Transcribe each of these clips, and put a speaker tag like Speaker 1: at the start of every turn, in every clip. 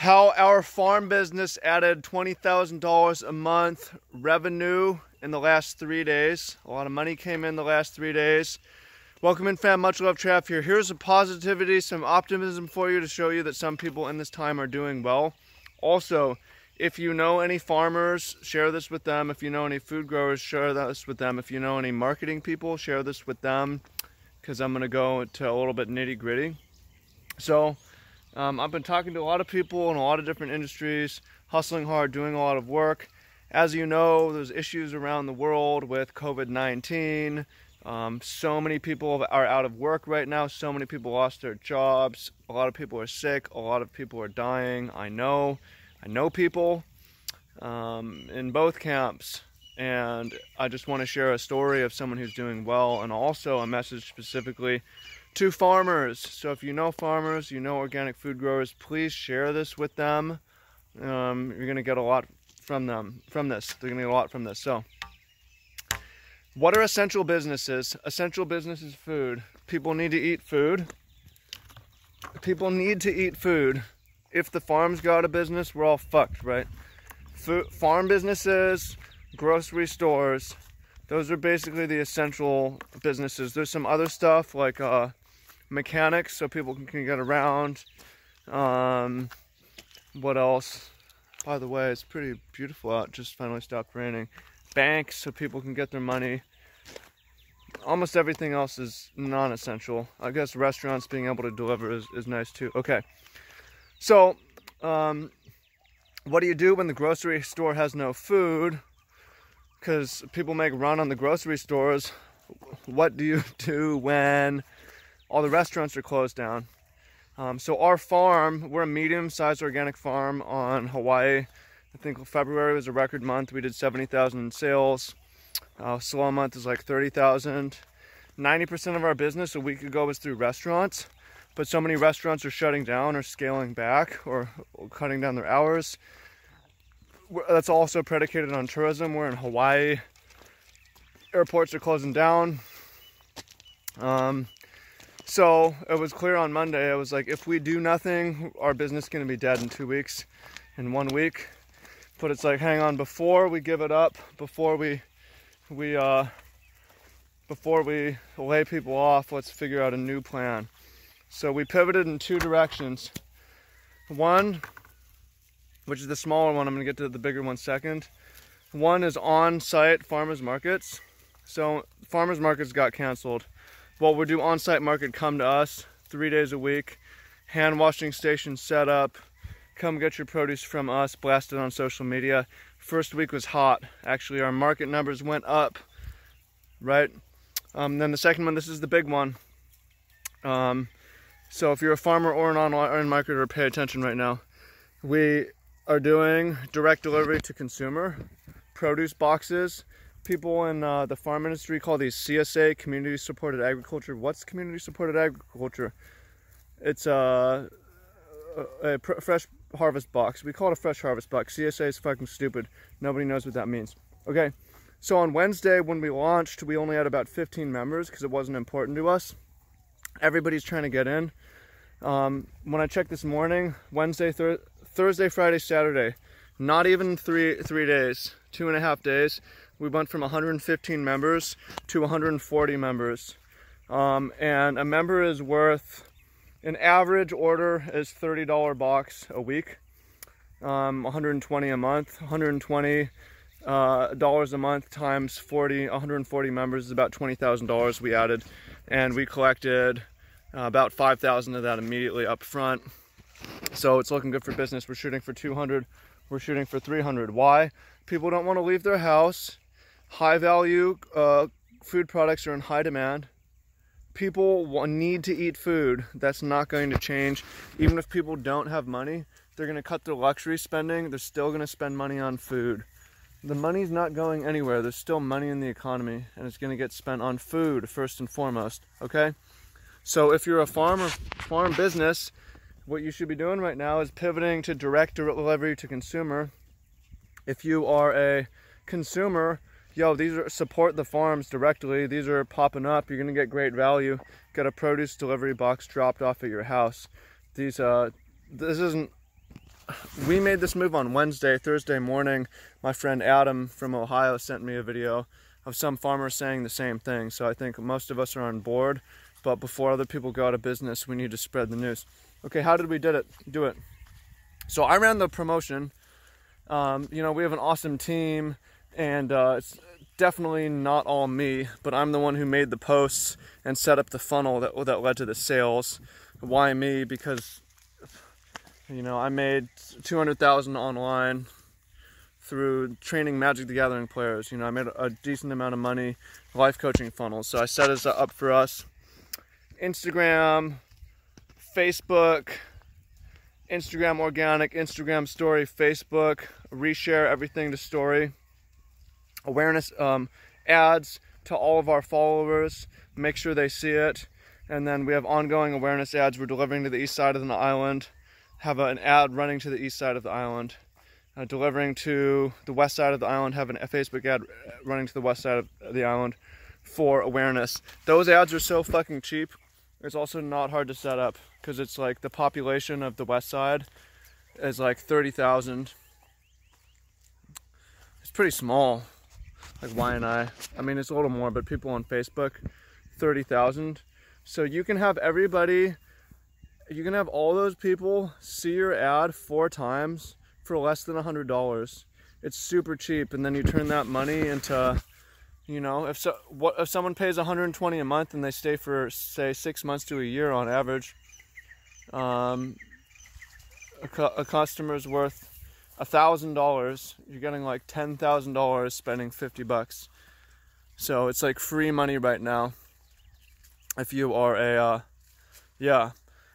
Speaker 1: how our farm business added $20,000 a month revenue in the last three days. A lot of money came in the last three days. Welcome in fam, much love Trav here. Here's some positivity, some optimism for you to show you that some people in this time are doing well. Also, if you know any farmers, share this with them. If you know any food growers, share this with them. If you know any marketing people, share this with them because I'm going to go to a little bit nitty gritty. So, um, I've been talking to a lot of people in a lot of different industries, hustling hard, doing a lot of work. As you know, there's issues around the world with COVID-19. Um, so many people are out of work right now. So many people lost their jobs. A lot of people are sick. A lot of people are dying. I know. I know people um, in both camps. And I just want to share a story of someone who's doing well and also a message specifically to farmers. So if you know farmers, you know organic food growers, please share this with them. Um, you're going to get a lot from them, from this. They're gonna get a lot from this. So, what are essential businesses? Essential business is food. People need to eat food. People need to eat food. If the farms go out of business, we're all fucked, right? Food, farm businesses, grocery stores, those are basically the essential businesses. There's some other stuff like uh, mechanics, so people can, can get around. Um, what else? By the way, it's pretty beautiful out. Just finally stopped raining. Banks so people can get their money. Almost everything else is non-essential. I guess restaurants being able to deliver is, is nice too. Okay. So, um, what do you do when the grocery store has no food? Because people make run on the grocery stores. What do you do when all the restaurants are closed down? Um, so our farm, we're a medium-sized organic farm on Hawaii. I think February was a record month. We did 70,000 in sales. Uh, slow month is like 30,000. 90% of our business a week ago was through restaurants, but so many restaurants are shutting down or scaling back or cutting down their hours. That's also predicated on tourism. We're in Hawaii. Airports are closing down. Um, so it was clear on Monday. I was like, if we do nothing, our business is going to be dead in two weeks, in one week. But it's like, hang on, before we give it up, before we, we, uh, before we lay people off, let's figure out a new plan. So we pivoted in two directions. One, which is the smaller one, I'm gonna get to the bigger one second. One is on-site farmers markets. So farmers markets got canceled well, we do on-site market, come to us three days a week. Hand washing station set up. Come get your produce from us, blast it on social media. First week was hot. Actually, our market numbers went up, right? Um, then the second one, this is the big one. Um, so if you're a farmer or an online marketer, pay attention right now. We are doing direct delivery to consumer produce boxes people in uh, the farm industry call these CSA, community supported agriculture. What's community supported agriculture? It's uh, a, a fresh harvest box. We call it a fresh harvest box. CSA is fucking stupid. Nobody knows what that means. Okay, so on Wednesday when we launched, we only had about 15 members because it wasn't important to us. Everybody's trying to get in. Um, when I checked this morning, Wednesday, thir Thursday, Friday, Saturday, not even three three days, two and a half days, we went from 115 members to 140 members. Um, and a member is worth, an average order is $30 box a week, um, 120 a month, 120 uh, dollars a month times 40, 140 members is about $20,000 we added. And we collected uh, about 5,000 of that immediately up front. So it's looking good for business. We're shooting for 200. We're shooting for 300. Why? People don't want to leave their house high value uh, food products are in high demand. People need to eat food. That's not going to change. Even if people don't have money, they're going to cut their luxury spending. They're still going to spend money on food. The money's not going anywhere. There's still money in the economy, and it's going to get spent on food first and foremost. Okay? So if you're a farmer, farm business, what you should be doing right now is pivoting to direct delivery to consumer. If you are a consumer, yo, these are support the farms directly. These are popping up. You're gonna get great value. Get a produce delivery box dropped off at your house. These, uh, this isn't, we made this move on Wednesday, Thursday morning. My friend Adam from Ohio sent me a video of some farmers saying the same thing. So I think most of us are on board. But before other people go out of business, we need to spread the news. Okay, how did we did it? Do it. So I ran the promotion. Um, you know, we have an awesome team, and uh, it's definitely not all me, but I'm the one who made the posts and set up the funnel that that led to the sales. Why me? Because you know I made 200,000 online through training Magic the Gathering players. You know I made a decent amount of money life coaching funnels. So I set this up for us. Instagram, Facebook, Instagram organic, Instagram story, Facebook, reshare everything to story, awareness um, ads to all of our followers, make sure they see it. And then we have ongoing awareness ads we're delivering to the east side of the island, have an ad running to the east side of the island, uh, delivering to the west side of the island, have an, a Facebook ad running to the west side of the island for awareness. Those ads are so fucking cheap. It's also not hard to set up because it's like the population of the west side is like 30,000. It's pretty small, like Waianae. I I mean, it's a little more, but people on Facebook, 30,000. So you can have everybody, you can have all those people see your ad four times for less than a $100. It's super cheap. And then you turn that money into you know, if so, what if someone pays 120 a month and they stay for say six months to a year on average, um, a, cu- a customer's worth thousand dollars. You're getting like ten thousand dollars spending 50 bucks. So it's like free money right now. If you are a, uh, yeah.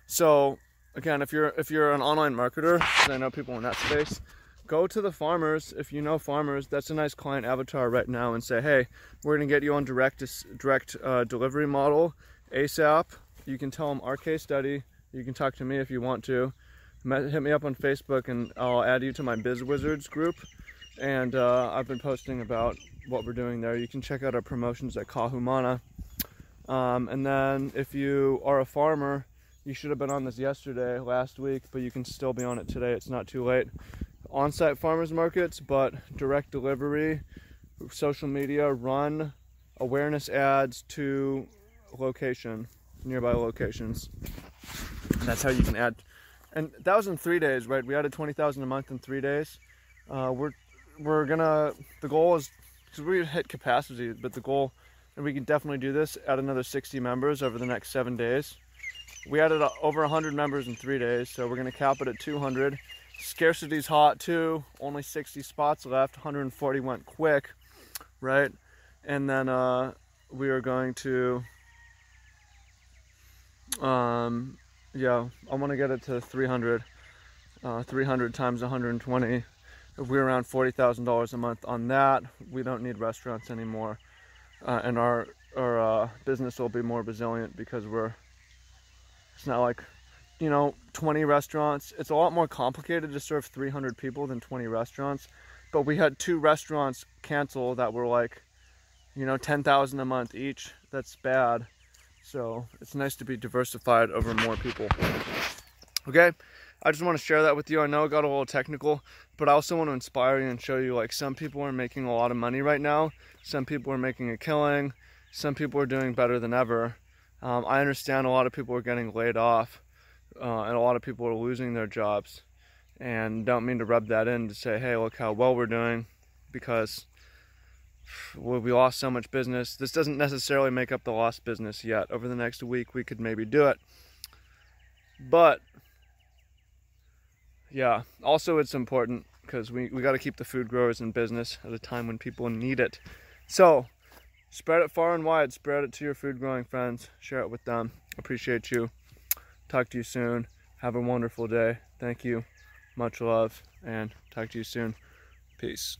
Speaker 1: So again, if you're if you're an online marketer, I know people in that space go to the farmers if you know farmers that's a nice client avatar right now and say hey we're going to get you on direct direct uh, delivery model asap you can tell them our case study. You can talk to me if you want to. Hit me up on facebook and i'll add you to my biz wizards group. And uh, i've been posting about what we're doing there. You can check out our promotions at kahumana. Um, and then if you are a farmer you should have been on this yesterday last week but you can still be on it today. It's not too late on-site farmers markets, but direct delivery, social media, run awareness ads to location, nearby locations. that's how you can add. And that was in three days, right? We added 20,000 a month in three days. Uh, we're we're gonna. The goal is because we hit capacity, but the goal, and we can definitely do this, add another 60 members over the next seven days. We added over 100 members in three days, so we're gonna cap it at 200 Scarcity's hot too. Only 60 spots left. 140 went quick, right? And then uh, we are going to, um, yeah, I want to get it to 300. Uh, 300 times 120. If we're around $40,000 a month on that, we don't need restaurants anymore. Uh, and our, our uh, business will be more resilient because we're, it's not like you know, 20 restaurants. It's a lot more complicated to serve 300 people than 20 restaurants. But we had two restaurants cancel that were like, you know, 10,000 a month each. That's bad. So it's nice to be diversified over more people. Okay, I just want to share that with you. I know it got a little technical, but I also want to inspire you and show you like some people are making a lot of money right now. Some people are making a killing. Some people are doing better than ever. Um, I understand a lot of people are getting laid off uh, and a lot of people are losing their jobs. And don't mean to rub that in to say, hey, look how well we're doing, because we lost so much business. This doesn't necessarily make up the lost business yet. Over the next week, we could maybe do it. But, yeah, also it's important because we, we got to keep the food growers in business at a time when people need it. So, spread it far and wide. Spread it to your food growing friends. Share it with them. Appreciate you. Talk to you soon. Have a wonderful day. Thank you. Much love and talk to you soon. Peace.